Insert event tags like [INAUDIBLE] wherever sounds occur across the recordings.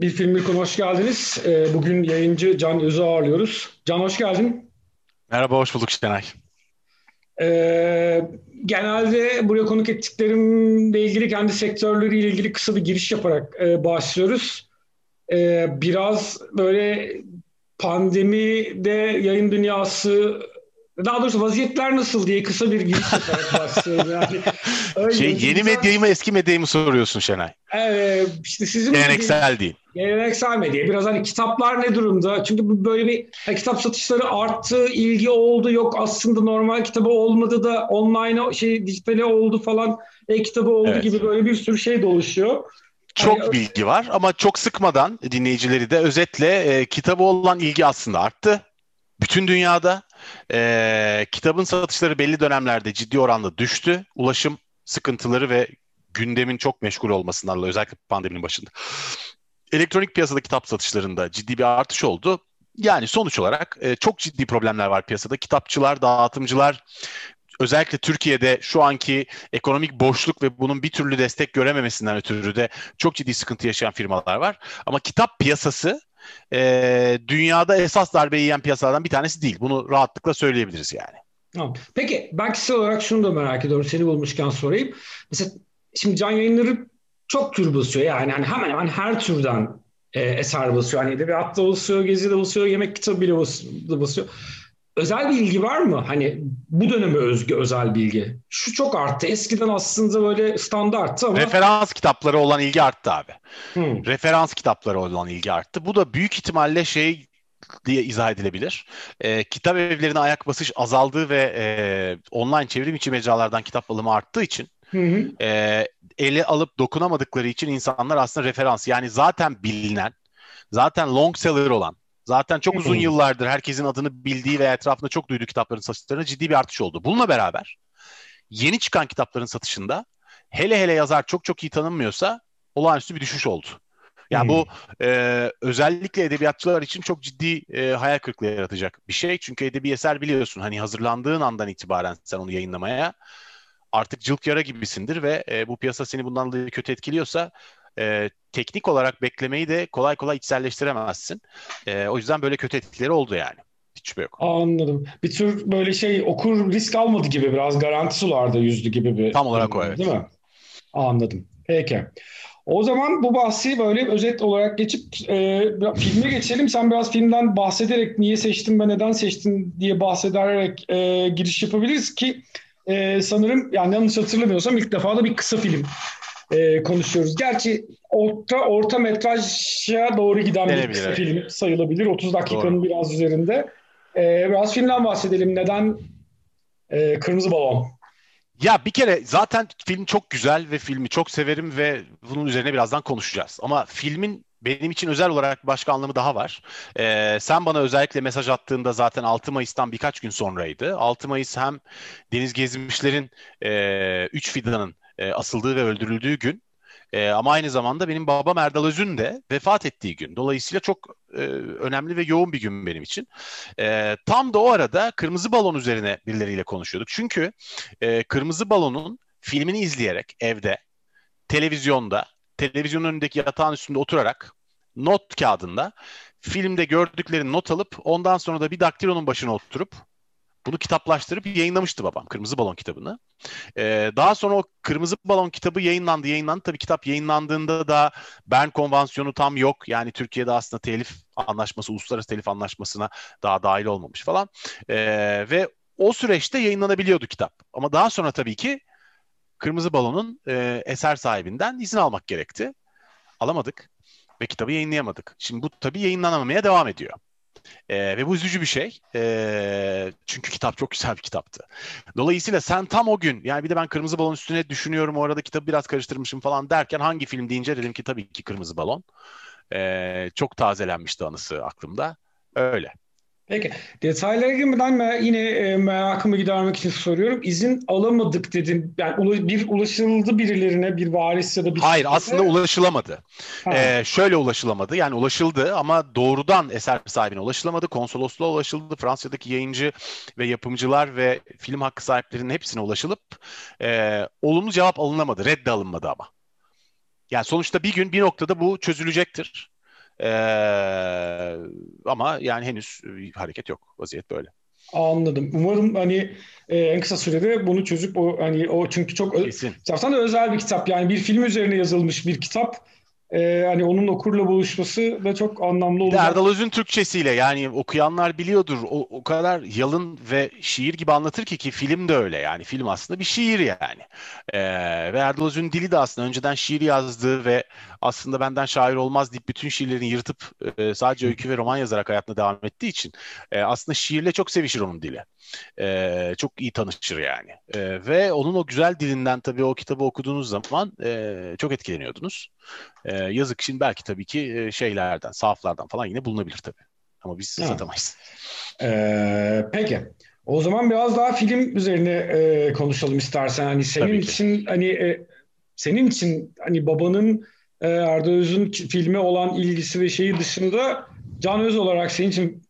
Bir film bir konu hoş geldiniz. Ee, bugün yayıncı Can Öz'ü ağırlıyoruz. Can hoş geldin. Merhaba, hoş bulduk Şenay. Ee, genelde buraya konuk ettiklerimle ilgili kendi sektörleriyle ilgili kısa bir giriş yaparak e, başlıyoruz. Ee, biraz böyle pandemide yayın dünyası daha doğrusu vaziyetler nasıl diye kısa bir giriş yaparak [LAUGHS] başlıyorum. Yani, öyle şey, yeni medyayı mı eski medyayı mı soruyorsun Şenay? Evet, işte sizin geleneksel değil. Geleneksel medya. Biraz hani kitaplar ne durumda? Çünkü bu böyle bir hani kitap satışları arttı, ilgi oldu. Yok aslında normal kitabı olmadı da online şey dijitale oldu falan. E-kitabı oldu evet. gibi böyle bir sürü şey dolaşıyor. Çok yani, bilgi var ama çok sıkmadan dinleyicileri de özetle e, kitabı olan ilgi aslında arttı. Bütün dünyada e, kitabın satışları belli dönemlerde ciddi oranda düştü. Ulaşım sıkıntıları ve gündemin çok meşgul olmasından özellikle pandeminin başında. Elektronik piyasada kitap satışlarında ciddi bir artış oldu. Yani sonuç olarak e, çok ciddi problemler var piyasada. Kitapçılar, dağıtımcılar, özellikle Türkiye'de şu anki ekonomik boşluk ve bunun bir türlü destek görememesinden ötürü de çok ciddi sıkıntı yaşayan firmalar var. Ama kitap piyasası e, dünyada esas darbe yiyen piyasalardan bir tanesi değil. Bunu rahatlıkla söyleyebiliriz yani. Tamam. Peki ben kişisel olarak şunu da merak ediyorum. Seni bulmuşken sorayım. Mesela şimdi can yayınları çok tür basıyor. Yani hani hemen hemen her türden e, eser basıyor. Hani edebiyatta basıyor, gezide basıyor, yemek kitabı bile basıyor. Özel bilgi var mı? Hani bu döneme özgü özel bilgi. Şu çok arttı. Eskiden aslında böyle standarttı ama... Referans kitapları olan ilgi arttı abi. Hmm. Referans kitapları olan ilgi arttı. Bu da büyük ihtimalle şey diye izah edilebilir. E, kitap evlerine ayak basış azaldığı ve e, online çevrim içi mecralardan kitap alımı arttığı için hı hı. E, ele alıp dokunamadıkları için insanlar aslında referans yani zaten bilinen, zaten long seller olan Zaten çok uzun yıllardır herkesin adını bildiği ve etrafında çok duyduğu kitapların satışlarına ciddi bir artış oldu. Bununla beraber yeni çıkan kitapların satışında hele hele yazar çok çok iyi tanınmıyorsa olağanüstü bir düşüş oldu. Yani hmm. bu e, özellikle edebiyatçılar için çok ciddi e, hayal kırıklığı yaratacak bir şey. Çünkü edebi eser biliyorsun hani hazırlandığın andan itibaren sen onu yayınlamaya artık cılk yara gibisindir ve e, bu piyasa seni bundan dolayı kötü etkiliyorsa e, teknik olarak beklemeyi de kolay kolay içselleştiremezsin. E, o yüzden böyle kötü etkileri oldu yani. Hiç şüphe yok. Anladım. Bir tür böyle şey okur risk almadı gibi biraz garanti sularda yüzdü gibi bir. Tam olarak o evet. Değil mi? Anladım. Peki. O zaman bu bahsi böyle özet olarak geçip e, filme geçelim. Sen biraz filmden bahsederek niye seçtin ve neden seçtin diye bahsederek e, giriş yapabiliriz ki e, sanırım yani yanlış hatırlamıyorsam ilk defa da bir kısa film e, konuşuyoruz. Gerçi orta orta metraja doğru giden bir kısa film sayılabilir. 30 dakikanın doğru. biraz üzerinde. E, biraz filmden bahsedelim. Neden e, Kırmızı Balon? Ya bir kere zaten film çok güzel ve filmi çok severim ve bunun üzerine birazdan konuşacağız. Ama filmin benim için özel olarak başka anlamı daha var. Ee, sen bana özellikle mesaj attığında zaten 6 Mayıs'tan birkaç gün sonraydı. 6 Mayıs hem Deniz Gezmişler'in 3 e, fidanın e, asıldığı ve öldürüldüğü gün. E, ama aynı zamanda benim babam Erdal Öz'ün de vefat ettiği gün. Dolayısıyla çok e, önemli ve yoğun bir gün benim için. E, tam da o arada Kırmızı Balon üzerine birileriyle konuşuyorduk. Çünkü e, Kırmızı Balon'un filmini izleyerek evde, televizyonda, televizyonun önündeki yatağın üstünde oturarak not kağıdında filmde gördüklerini not alıp ondan sonra da bir daktilonun başına oturup bunu kitaplaştırıp yayınlamıştı babam Kırmızı Balon kitabını. Ee, daha sonra o Kırmızı Balon kitabı yayınlandı, yayınlandı. Tabii kitap yayınlandığında da Bern Konvansiyonu tam yok. Yani Türkiye'de aslında telif anlaşması, uluslararası telif anlaşmasına daha dahil olmamış falan. Ee, ve o süreçte yayınlanabiliyordu kitap. Ama daha sonra tabii ki Kırmızı Balon'un e, eser sahibinden izin almak gerekti. Alamadık ve kitabı yayınlayamadık. Şimdi bu tabii yayınlanamamaya devam ediyor. E, ve bu üzücü bir şey. E, çünkü kitap çok güzel bir kitaptı. Dolayısıyla sen tam o gün yani bir de ben Kırmızı Balon üstüne düşünüyorum o arada kitabı biraz karıştırmışım falan derken hangi film deyince dedim ki tabii ki Kırmızı Balon. E, çok tazelenmişti anısı aklımda. Öyle. Peki detaylara girmeden yine e, merakımı gidermek için soruyorum. İzin alamadık dedim. Yani bir ulaşıldı birilerine bir varis ya da bir... Hayır aslında ulaşılamadı. Ee, şöyle ulaşılamadı yani ulaşıldı ama doğrudan eser sahibine ulaşılamadı. Konsolosluğa ulaşıldı. Fransa'daki yayıncı ve yapımcılar ve film hakkı sahiplerinin hepsine ulaşılıp e, olumlu cevap alınamadı. Reddi alınmadı ama. Yani sonuçta bir gün bir noktada bu çözülecektir. E, ama yani henüz hareket yok. Vaziyet böyle. Anladım. Umarım hani e, en kısa sürede bunu çözüp o hani o çünkü çok Kesin. da özel bir kitap yani bir film üzerine yazılmış bir kitap e, hani onun okurla buluşması da çok anlamlı olacak. Erdal Öz'ün Türkçesiyle yani okuyanlar biliyordur. O, o kadar yalın ve şiir gibi anlatır ki ki film de öyle yani. Film aslında bir şiir yani. E, ve Erdal Öz'ün dili de aslında önceden şiir yazdığı ve aslında benden şair olmaz deyip bütün şiirlerini yırtıp e, sadece öykü ve roman yazarak hayatına devam ettiği için e, aslında şiirle çok sevişir onun dili. E, çok iyi tanışır yani. E, ve onun o güzel dilinden tabii o kitabı okuduğunuz zaman e, çok etkileniyordunuz. E, yazık şimdi belki tabii ki şeylerden, sahaflardan falan yine bulunabilir tabii. Ama biz evet. satamayız. Ee, peki. O zaman biraz daha film üzerine e, konuşalım istersen. Hani senin için hani e, senin için hani babanın e, Arda Öz'ün filme olan ilgisi ve şeyi dışında Can Öz olarak senin için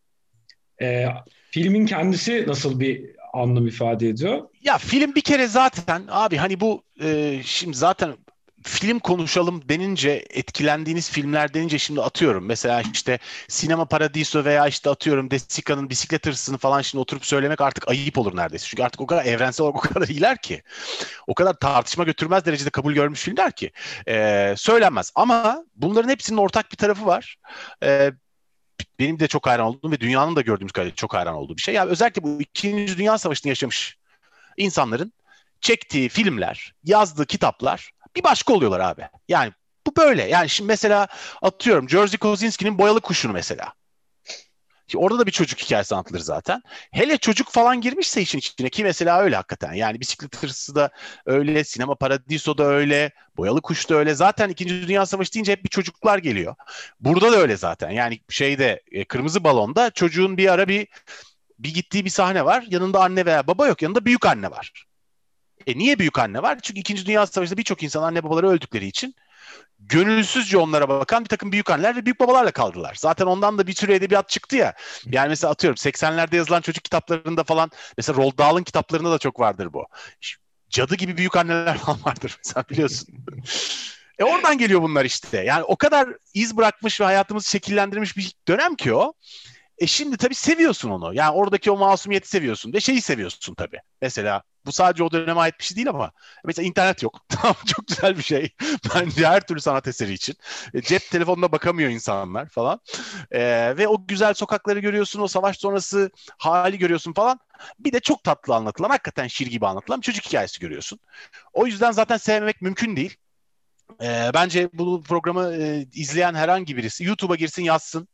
e, filmin kendisi nasıl bir anlam ifade ediyor? Ya film bir kere zaten abi hani bu e, şimdi zaten film konuşalım denince etkilendiğiniz filmler denince şimdi atıyorum. Mesela işte Sinema Paradiso veya işte atıyorum Desika'nın bisiklet hırsını falan şimdi oturup söylemek artık ayıp olur neredeyse. Çünkü artık o kadar evrensel olarak o kadar iyiler ki. O kadar tartışma götürmez derecede kabul görmüş filmler ki. Ee, söylenmez. Ama bunların hepsinin ortak bir tarafı var. Ee, benim de çok hayran olduğum ve dünyanın da gördüğümüz kadarıyla çok hayran olduğu bir şey. Yani özellikle bu İkinci Dünya Savaşı'nı yaşamış insanların çektiği filmler, yazdığı kitaplar bir başka oluyorlar abi. Yani bu böyle. Yani şimdi mesela atıyorum Jerzy Kosinski'nin Boyalı Kuşu'nu mesela. Orada da bir çocuk hikayesi anlatılır zaten. Hele çocuk falan girmişse işin içine ki mesela öyle hakikaten. Yani bisiklet hırsı da öyle, sinema paradiso da öyle, boyalı kuş da öyle. Zaten İkinci Dünya Savaşı deyince hep bir çocuklar geliyor. Burada da öyle zaten. Yani şeyde e, Kırmızı Balon'da çocuğun bir ara bir bir gittiği bir sahne var. Yanında anne veya baba yok. Yanında büyük anne var. E niye büyük anne var? Çünkü İkinci Dünya Savaşı'nda birçok insan anne babaları öldükleri için gönülsüzce onlara bakan bir takım büyük anneler ve büyük babalarla kaldılar. Zaten ondan da bir sürü edebiyat çıktı ya. Yani mesela atıyorum 80'lerde yazılan çocuk kitaplarında falan mesela Roald Dahl'ın kitaplarında da çok vardır bu. Cadı gibi büyük anneler [LAUGHS] falan vardır mesela biliyorsun. e oradan geliyor bunlar işte. Yani o kadar iz bırakmış ve hayatımızı şekillendirmiş bir dönem ki o. E şimdi tabii seviyorsun onu. Yani oradaki o masumiyeti seviyorsun ve şeyi seviyorsun tabii. Mesela bu sadece o döneme ait bir şey değil ama mesela internet yok. [LAUGHS] Tamam çok güzel bir şey. [LAUGHS] Bence her türlü sanat eseri için. E, cep telefonuna bakamıyor insanlar falan. E, ve o güzel sokakları görüyorsun, o savaş sonrası hali görüyorsun falan. Bir de çok tatlı anlatılan, hakikaten şiir gibi anlatılan çocuk hikayesi görüyorsun. O yüzden zaten sevmemek mümkün değil. E, bence bu programı e, izleyen herhangi birisi YouTube'a girsin yazsın.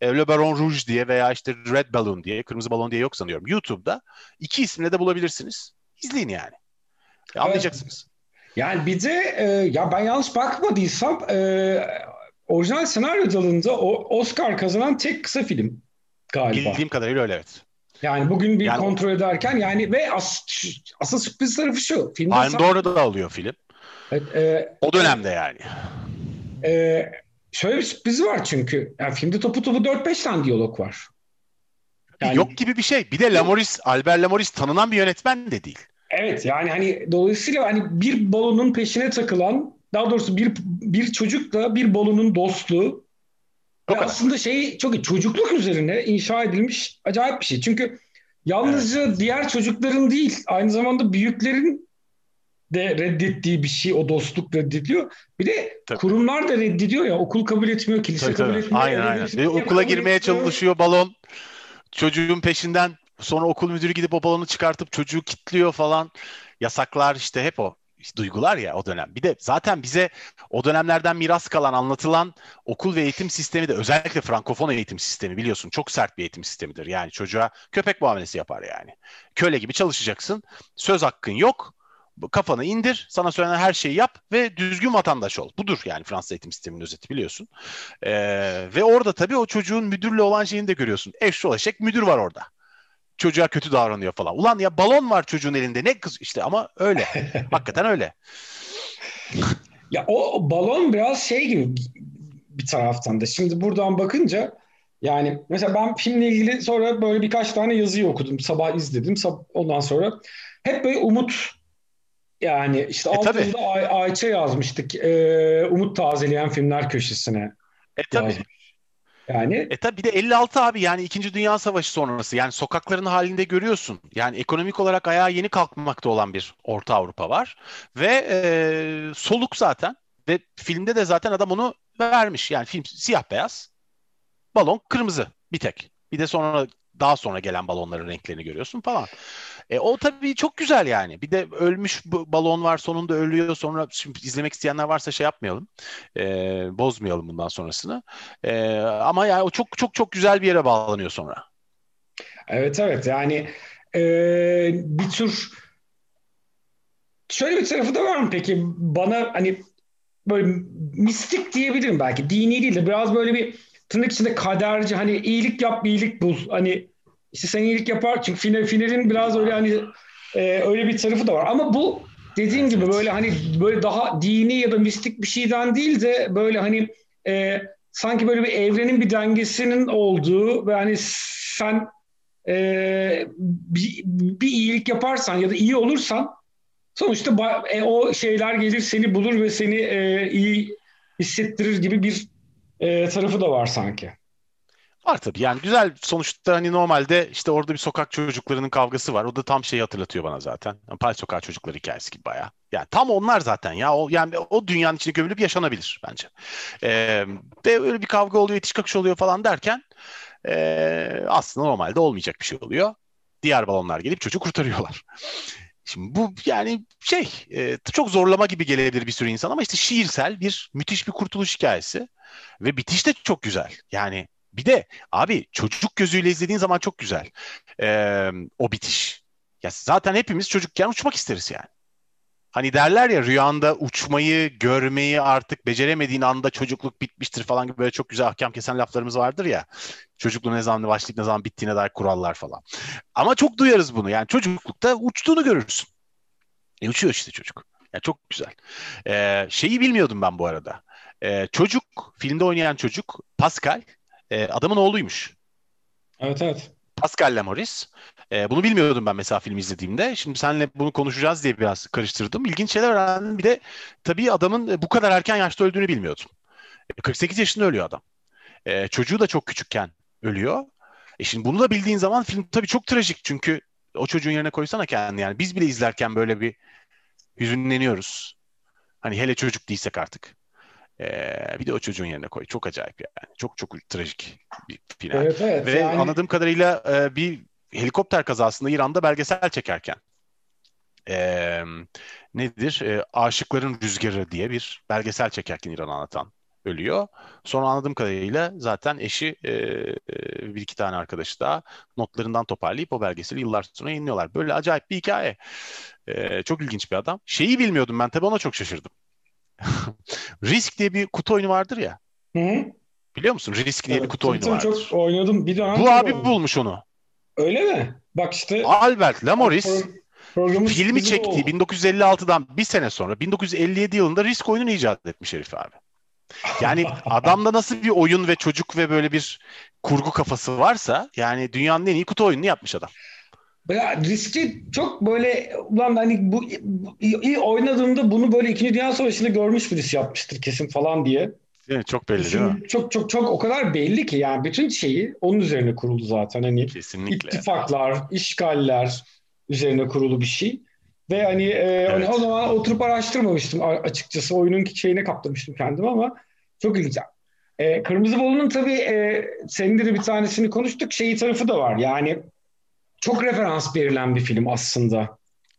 E, Le Baron Rouge diye veya işte Red Balloon diye, Kırmızı Balon diye yok sanıyorum. YouTube'da iki isimle de bulabilirsiniz. İzleyin yani. E, anlayacaksınız. Yani bir de e, ya ben yanlış bakmadıysam e, orijinal senaryo dalında o Oscar kazanan tek kısa film galiba. Bildiğim kadarıyla öyle evet. Yani bugün bir yani, kontrol ederken yani ve as, asıl sürpriz tarafı şu. Filmde Palme da alıyor film. Evet, e, o dönemde yani. E, şöyle bir sürpriz var çünkü. Yani filmde topu topu 4-5 tane diyalog var. Yani, yok gibi bir şey. Bir de Lamoris, Albert Lamoris tanınan bir yönetmen de değil. Evet yani hani dolayısıyla hani bir balonun peşine takılan daha doğrusu bir bir çocukla bir balonun dostluğu ve aslında şey çok çocukluk üzerine inşa edilmiş acayip bir şey. Çünkü yalnızca evet. diğer çocukların değil aynı zamanda büyüklerin de reddettiği bir şey o dostluk reddediyor. Bir de tabii. kurumlar da reddediyor ya okul kabul etmiyor, kilise tabii, kabul tabii. etmiyor. Aynen aynen. Ve okula girmeye etmiyor. çalışıyor balon. Çocuğun peşinden Sonra okul müdürü gidip o balonu çıkartıp çocuğu kitliyor falan. Yasaklar işte hep o duygular ya o dönem. Bir de zaten bize o dönemlerden miras kalan anlatılan okul ve eğitim sistemi de özellikle frankofon eğitim sistemi biliyorsun çok sert bir eğitim sistemidir. Yani çocuğa köpek muamelesi yapar yani. Köle gibi çalışacaksın. Söz hakkın yok. Kafanı indir, sana söylenen her şeyi yap ve düzgün vatandaş ol. Budur yani Fransız eğitim sisteminin özeti biliyorsun. Ee, ve orada tabii o çocuğun müdürle olan şeyini de görüyorsun. Eşşoğlu eşek müdür var orada çocuğa kötü davranıyor falan. Ulan ya balon var çocuğun elinde ne kız işte ama öyle. [LAUGHS] Hakikaten öyle. Ya o balon biraz şey gibi bir taraftan da. Şimdi buradan bakınca yani mesela ben filmle ilgili sonra böyle birkaç tane yazıyı okudum. Sabah izledim. Ondan sonra hep böyle umut yani işte e, altında Ay- Ayça yazmıştık. E, umut tazeleyen filmler köşesine. E tabii. Yani E tabi bir de 56 abi yani 2. Dünya Savaşı sonrası yani sokakların halinde görüyorsun. Yani ekonomik olarak ayağa yeni kalkmakta olan bir Orta Avrupa var. Ve e, soluk zaten ve filmde de zaten adam onu vermiş. Yani film siyah beyaz balon kırmızı bir tek. Bir de sonra daha sonra gelen balonların renklerini görüyorsun falan. E, o tabii çok güzel yani. Bir de ölmüş balon var sonunda ölüyor. Sonra şimdi izlemek isteyenler varsa şey yapmayalım. E, bozmayalım bundan sonrasını. E, ama yani o çok çok çok güzel bir yere bağlanıyor sonra. evet evet yani e, bir tür şöyle bir tarafı da var mı peki? Bana hani böyle mistik diyebilirim belki. Dini değil de biraz böyle bir tırnak içinde kaderci hani iyilik yap iyilik bul. Hani işte sen iyilik yapar çünkü final, finalin biraz öyle hani e, öyle bir tarafı da var. Ama bu dediğin gibi böyle hani böyle daha dini ya da mistik bir şeyden değil de böyle hani e, sanki böyle bir evrenin bir dengesinin olduğu ve hani sen e, bir, bir iyilik yaparsan ya da iyi olursan sonuçta ba- e, o şeyler gelir seni bulur ve seni e, iyi hissettirir gibi bir e, tarafı da var sanki. Var tabii yani güzel sonuçta hani normalde işte orada bir sokak çocuklarının kavgası var. O da tam şeyi hatırlatıyor bana zaten. Yani Paris sokak çocukları hikayesi gibi bayağı. Yani tam onlar zaten ya. O, yani o dünyanın içine gömülüp yaşanabilir bence. Ee, ve öyle bir kavga oluyor, itiş kakış oluyor falan derken ee, aslında normalde olmayacak bir şey oluyor. Diğer balonlar gelip çocuğu kurtarıyorlar. Şimdi bu yani şey e, çok zorlama gibi gelebilir bir sürü insan ama işte şiirsel bir müthiş bir kurtuluş hikayesi ve bitiş de çok güzel. Yani bir de abi çocuk gözüyle izlediğin zaman çok güzel ee, o bitiş. Ya zaten hepimiz çocukken uçmak isteriz yani. Hani derler ya rüyanda uçmayı, görmeyi artık beceremediğin anda çocukluk bitmiştir falan gibi böyle çok güzel ahkam kesen laflarımız vardır ya. Çocukluğun ne zaman başlayıp ne zaman bittiğine dair kurallar falan. Ama çok duyarız bunu. Yani çocuklukta uçtuğunu görürsün. E uçuyor işte çocuk. Yani çok güzel. Ee, şeyi bilmiyordum ben bu arada. Ee, çocuk, filmde oynayan çocuk Pascal e, adamın oğluymuş. Evet evet. Pascal Lamoris. E, bunu bilmiyordum ben mesela film izlediğimde. Şimdi seninle bunu konuşacağız diye biraz karıştırdım. İlginç şeyler öğrendim. Bir de tabii adamın bu kadar erken yaşta öldüğünü bilmiyordum. 48 yaşında ölüyor adam. E, çocuğu da çok küçükken ölüyor. E şimdi bunu da bildiğin zaman film tabii çok trajik. Çünkü o çocuğun yerine koysana kendini yani. Biz bile izlerken böyle bir hüzünleniyoruz. Hani hele çocuk değilsek artık. Ee, bir de o çocuğun yerine koy. Çok acayip yani. Çok çok trajik bir final. Evet, evet, Ve yani- anladığım kadarıyla e, bir helikopter kazasında İran'da belgesel çekerken e, nedir? E, Aşıkların Rüzgarı diye bir belgesel çekerken İran'ı anlatan ölüyor. Sonra anladığım kadarıyla zaten eşi e, e, bir iki tane arkadaşı da notlarından toparlayıp o belgeseli yıllar sonra yayınlıyorlar. Böyle acayip bir hikaye. E, çok ilginç bir adam. Şeyi bilmiyordum ben tabii ona çok şaşırdım. [LAUGHS] Risk diye bir kutu oyunu vardır ya. Hı. Biliyor musun? Risk diye bir Evet, kutu oyunu vardır. Çok oynadım bir dönem. Bu abi oynadım. bulmuş onu. Öyle mi? Bak işte Albert Lamoris pro- filmi çektiği oldu. 1956'dan bir sene sonra 1957 yılında Risk oyununu icat etmiş herif abi. Yani [LAUGHS] adamda nasıl bir oyun ve çocuk ve böyle bir kurgu kafası varsa yani dünyanın en iyi kutu oyununu yapmış adam. Ya riski çok böyle ulan hani bu iyi oynadığında bunu böyle İkinci Dünya Savaşı'nda görmüş birisi yapmıştır kesin falan diye. Mi? Çok belli değil mi? Düşün, çok çok çok o kadar belli ki yani bütün şeyi onun üzerine kuruldu zaten hani Kesinlikle. ittifaklar, işgaller üzerine kurulu bir şey. Ve hani, e, hani Evet. o zaman oturup araştırmamıştım açıkçası oyunun şeyine kaptırmıştım kendimi ama çok ilginç. E, Kırmızı Bolu'nun tabii e, senin de bir tanesini konuştuk şeyi tarafı da var yani çok referans verilen bir film aslında.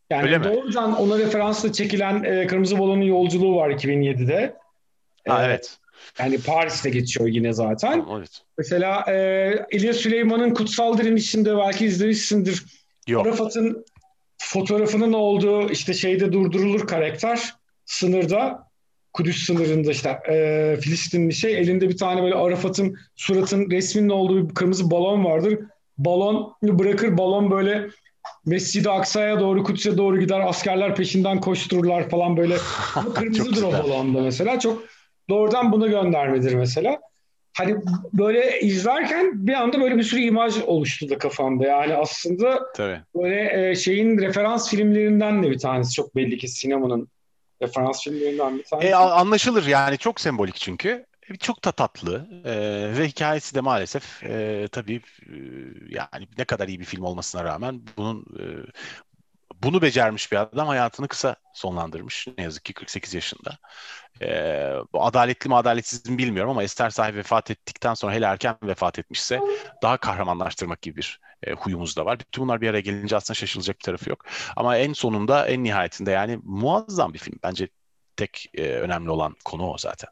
Yani Öyle mi? doğrudan ona referansla çekilen e, Kırmızı Bolu'nun yolculuğu var 2007'de. Ha E, evet. Yani Paris'te geçiyor yine zaten. Tamam, evet. Mesela e, İlyas Süleyman'ın Kutsal Direnişi'nde belki izlemişsindir. Yok. Arafat'ın fotoğrafının olduğu işte şeyde durdurulur karakter sınırda Kudüs sınırında işte e, Filistinli şey elinde bir tane böyle Arafat'ın suratın resminin olduğu bir kırmızı balon vardır. Balon bırakır balon böyle Mescid-i Aksa'ya doğru Kudüs'e doğru gider askerler peşinden koştururlar falan böyle. [LAUGHS] Kırmızıdır o balonda mesela çok doğrudan buna göndermedir mesela. Hani böyle izlerken bir anda böyle bir sürü imaj oluştu da kafamda. Yani aslında Tabii. böyle e, şeyin referans filmlerinden de bir tanesi çok belli ki sinemanın referans filmlerinden bir tanesi. E, anlaşılır yani çok sembolik çünkü. Çok da tatlı e, ve hikayesi de maalesef e, tabii e, yani ne kadar iyi bir film olmasına rağmen bunun e, bunu becermiş bir adam hayatını kısa sonlandırmış. Ne yazık ki 48 yaşında. Ee, bu adaletli mi adaletsiz mi bilmiyorum ama Ester sahibi vefat ettikten sonra hele erken vefat etmişse daha kahramanlaştırmak gibi bir e, huyumuz da var. Bütün bunlar bir araya gelince aslında şaşılacak bir tarafı yok. Ama en sonunda en nihayetinde yani muazzam bir film. Bence tek e, önemli olan konu o zaten.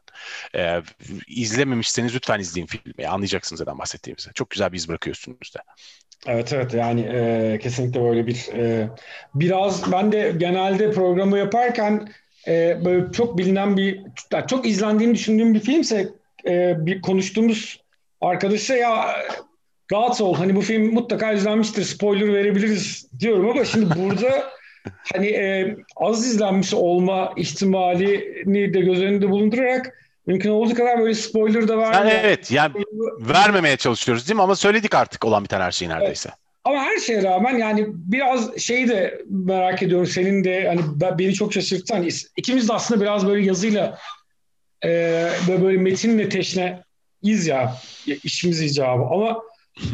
E, izlememişseniz lütfen izleyin filmi. Anlayacaksınız neden bahsettiğimizi. Çok güzel bir iz bırakıyor üstünüzde. Evet evet yani e, kesinlikle böyle bir e, biraz ben de genelde programı yaparken e, böyle çok bilinen bir çok izlendiğini düşündüğüm bir filmse e, bir konuştuğumuz arkadaşa ya rahat ol hani bu film mutlaka izlenmiştir spoiler verebiliriz diyorum ama şimdi burada [LAUGHS] hani e, az izlenmiş olma ihtimalini de göz önünde bulundurarak mümkün olduğu kadar böyle spoiler da vermeye. Yani evet yani vermemeye çalışıyoruz değil mi? Ama söyledik artık olan biten her şeyi neredeyse. Evet. Ama her şeye rağmen yani biraz şeyi de merak ediyorum. Senin de hani beni çok şaşırttı. Hani ikimiz de aslında biraz böyle yazıyla e, böyle, böyle metinle teşne iz ya işimiz icabı. Ama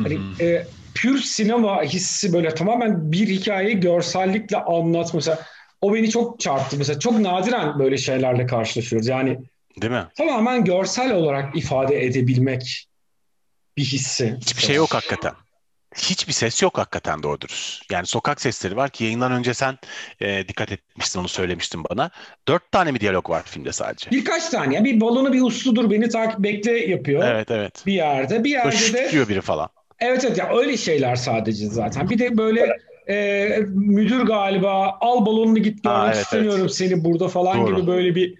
hani [LAUGHS] e, pür sinema hissi böyle tamamen bir hikayeyi görsellikle anlat mesela. O beni çok çarptı mesela. Çok nadiren böyle şeylerle karşılaşıyoruz. Yani Değil mi? Tamamen görsel olarak ifade edebilmek bir hissi. Hiçbir şey yok hakikaten. Hiçbir ses yok hakikaten doğru dürüst. Yani sokak sesleri var ki yayından önce sen e, dikkat etmiştin onu söylemiştin bana. Dört tane mi diyalog var filmde sadece? Birkaç tane. Bir balonu bir usludur beni takip bekle yapıyor. Evet evet. Bir yerde. Bir yerde Böyle de. biri falan. Evet evet ya öyle şeyler sadece zaten. Bir de böyle e, müdür galiba al balonunu git görmek evet, istemiyorum evet. seni burada falan Doğru. gibi böyle bir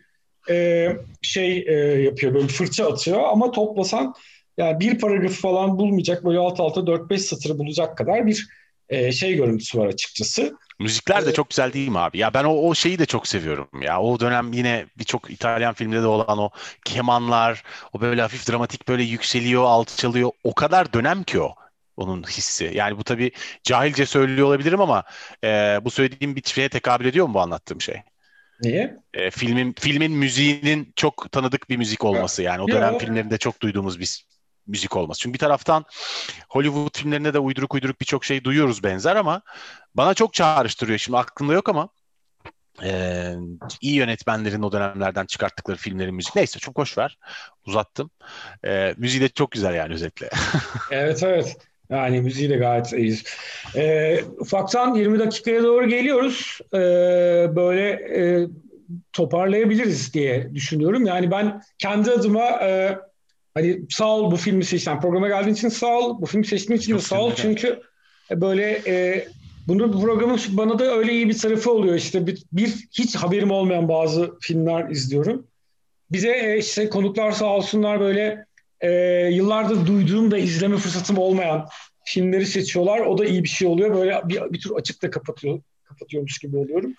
e, şey e, yapıyor böyle fırça atıyor ama toplasan yani bir paragrafı falan bulmayacak böyle alt alta 4-5 satırı bulacak kadar bir e, şey görüntüsü var açıkçası. Müzikler de çok güzel değil mi abi? Ya ben o, o şeyi de çok seviyorum ya. O dönem yine birçok İtalyan filmde de olan o kemanlar, o böyle hafif dramatik böyle yükseliyor, alçalıyor. O kadar dönem ki o onun hissi. Yani bu tabii cahilce söylüyor olabilirim ama e, bu söylediğim bir şeye tekabül ediyor mu bu anlattığım şey? Niye? E, filmin filmin müziğinin çok tanıdık bir müzik olması yani o dönem ya. filmlerinde çok duyduğumuz bir müzik olması. Çünkü bir taraftan Hollywood filmlerinde de uyduruk uyduruk birçok şey duyuyoruz benzer ama bana çok çağrıştırıyor. Şimdi aklımda yok ama e, iyi yönetmenlerin o dönemlerden çıkarttıkları filmlerin müzik. Neyse çok hoş ver. Uzattım. E, müziği de çok güzel yani özetle. [LAUGHS] evet evet. Yani müziği de gayet iyi. E, ufaktan 20 dakikaya doğru geliyoruz. E, böyle e, toparlayabiliriz diye düşünüyorum. Yani ben kendi adıma e, hani sağ ol bu filmi seçten programa geldiğin için sağ ol. Bu filmi seçtiğin için de sağ ol. Çünkü böyle e, bunu bu programın bana da öyle iyi bir tarafı oluyor. İşte bir, bir hiç haberim olmayan bazı filmler izliyorum. Bize e, işte konuklar sağ olsunlar böyle e, yıllardır duyduğum da izleme fırsatım olmayan filmleri seçiyorlar. O da iyi bir şey oluyor. Böyle bir, bir tür açık da kapatıyor, kapatıyormuş gibi oluyorum.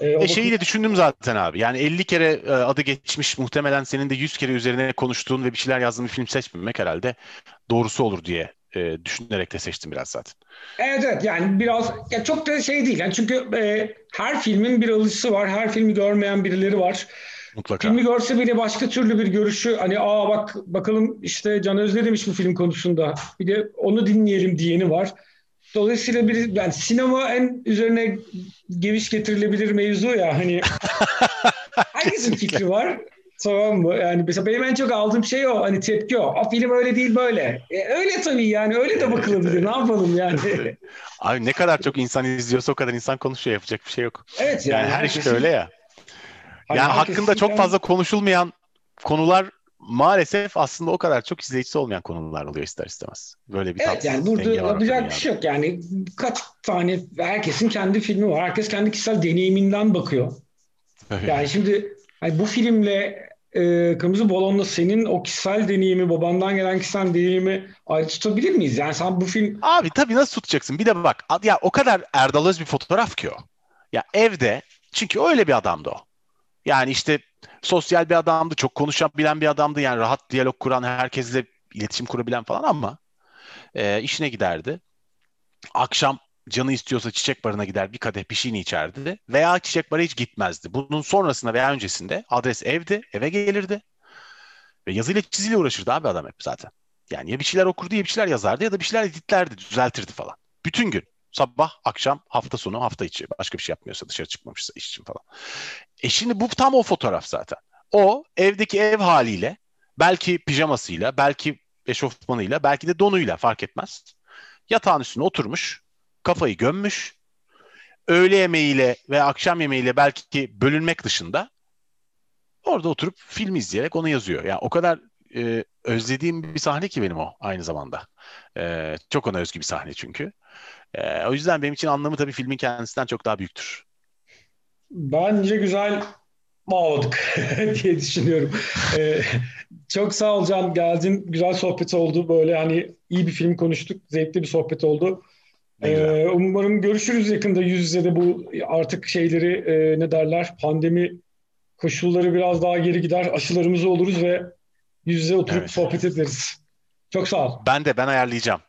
Ee, e şeyi de düşündüm zaten abi. Yani 50 kere e, adı geçmiş muhtemelen senin de 100 kere üzerine konuştuğun ve bir şeyler yazdığın bir film seçmemek herhalde doğrusu olur diye e, düşünerek de seçtim biraz zaten. Evet evet yani biraz ya çok da şey değil. Yani çünkü e, her filmin bir alıcısı var. Her filmi görmeyen birileri var. Mutlaka. Filmi görse bile başka türlü bir görüşü hani aa bak bakalım işte Can Özde demiş bu film konusunda. Bir de onu dinleyelim diyeni var. Dolayısıyla bir yani sinema en üzerine geviş getirilebilir mevzu ya hani [LAUGHS] herkesin fikri var. Tamam mı? Yani mesela benim en çok aldığım şey o. Hani tepki o. O film öyle değil böyle. E, öyle tabii yani. Öyle de bakılabilir. ne yapalım yani? [LAUGHS] Abi ne kadar çok insan izliyorsa o kadar insan konuşuyor. Yapacak bir şey yok. Evet yani. yani her işte öyle ya. Hani yani hakkında çok fazla konuşulmayan konular maalesef aslında o kadar çok izleyicisi olmayan konular oluyor ister istemez. Böyle bir Evet yani burada yapacak bir şey yok. Yani kaç tane herkesin kendi filmi var. Herkes kendi kişisel deneyiminden bakıyor. yani şimdi hani bu filmle e, Kırmızı Balon'la senin o kişisel deneyimi, babandan gelen kişisel deneyimi ayrı tutabilir miyiz? Yani sen bu film... Abi tabii nasıl tutacaksın? Bir de bak ya o kadar Erdal Öz bir fotoğraf ki o. Ya evde çünkü öyle bir adamdı o. Yani işte sosyal bir adamdı, çok konuşabilen bir adamdı. Yani rahat diyalog kuran, herkesle iletişim kurabilen falan ama e, işine giderdi. Akşam canı istiyorsa çiçek barına gider bir kadeh bir şeyini içerdi veya çiçek bara hiç gitmezdi. Bunun sonrasında veya öncesinde adres evdi, eve gelirdi Ve yazıyla çiziyle uğraşırdı abi adam hep zaten. Yani ya bir şeyler okurdu ya bir şeyler yazardı ya da bir şeyler editlerdi, düzeltirdi falan. Bütün gün. Sabah, akşam, hafta sonu, hafta içi. Başka bir şey yapmıyorsa dışarı çıkmamışsa iş için falan. E şimdi bu tam o fotoğraf zaten. O evdeki ev haliyle, belki pijamasıyla, belki eşofmanıyla, belki de donuyla fark etmez. Yatağın üstüne oturmuş, kafayı gömmüş. Öğle yemeğiyle ve akşam yemeğiyle belki bölünmek dışında orada oturup film izleyerek onu yazıyor. Yani o kadar e, özlediğim bir sahne ki benim o aynı zamanda. E, çok ona özgü bir sahne çünkü. E, o yüzden benim için anlamı tabii filmin kendisinden çok daha büyüktür. Bence güzel bağladık [LAUGHS] diye düşünüyorum. ee, çok sağ ol Can. Geldin. Güzel sohbet oldu. Böyle hani iyi bir film konuştuk. Zevkli bir sohbet oldu. Ee, umarım görüşürüz yakında yüz yüze de bu artık şeyleri e, ne derler pandemi koşulları biraz daha geri gider. Aşılarımızı oluruz ve yüz yüze oturup evet. sohbet ederiz. Çok sağ ol. Ben de ben ayarlayacağım.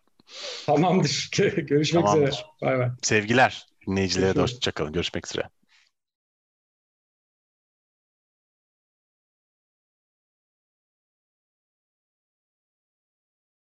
Tamamdır. [LAUGHS] Görüşmek Tamamdır. üzere. Bay bay. Sevgiler. Dinleyicilere de hoşçakalın. Görüşmek üzere.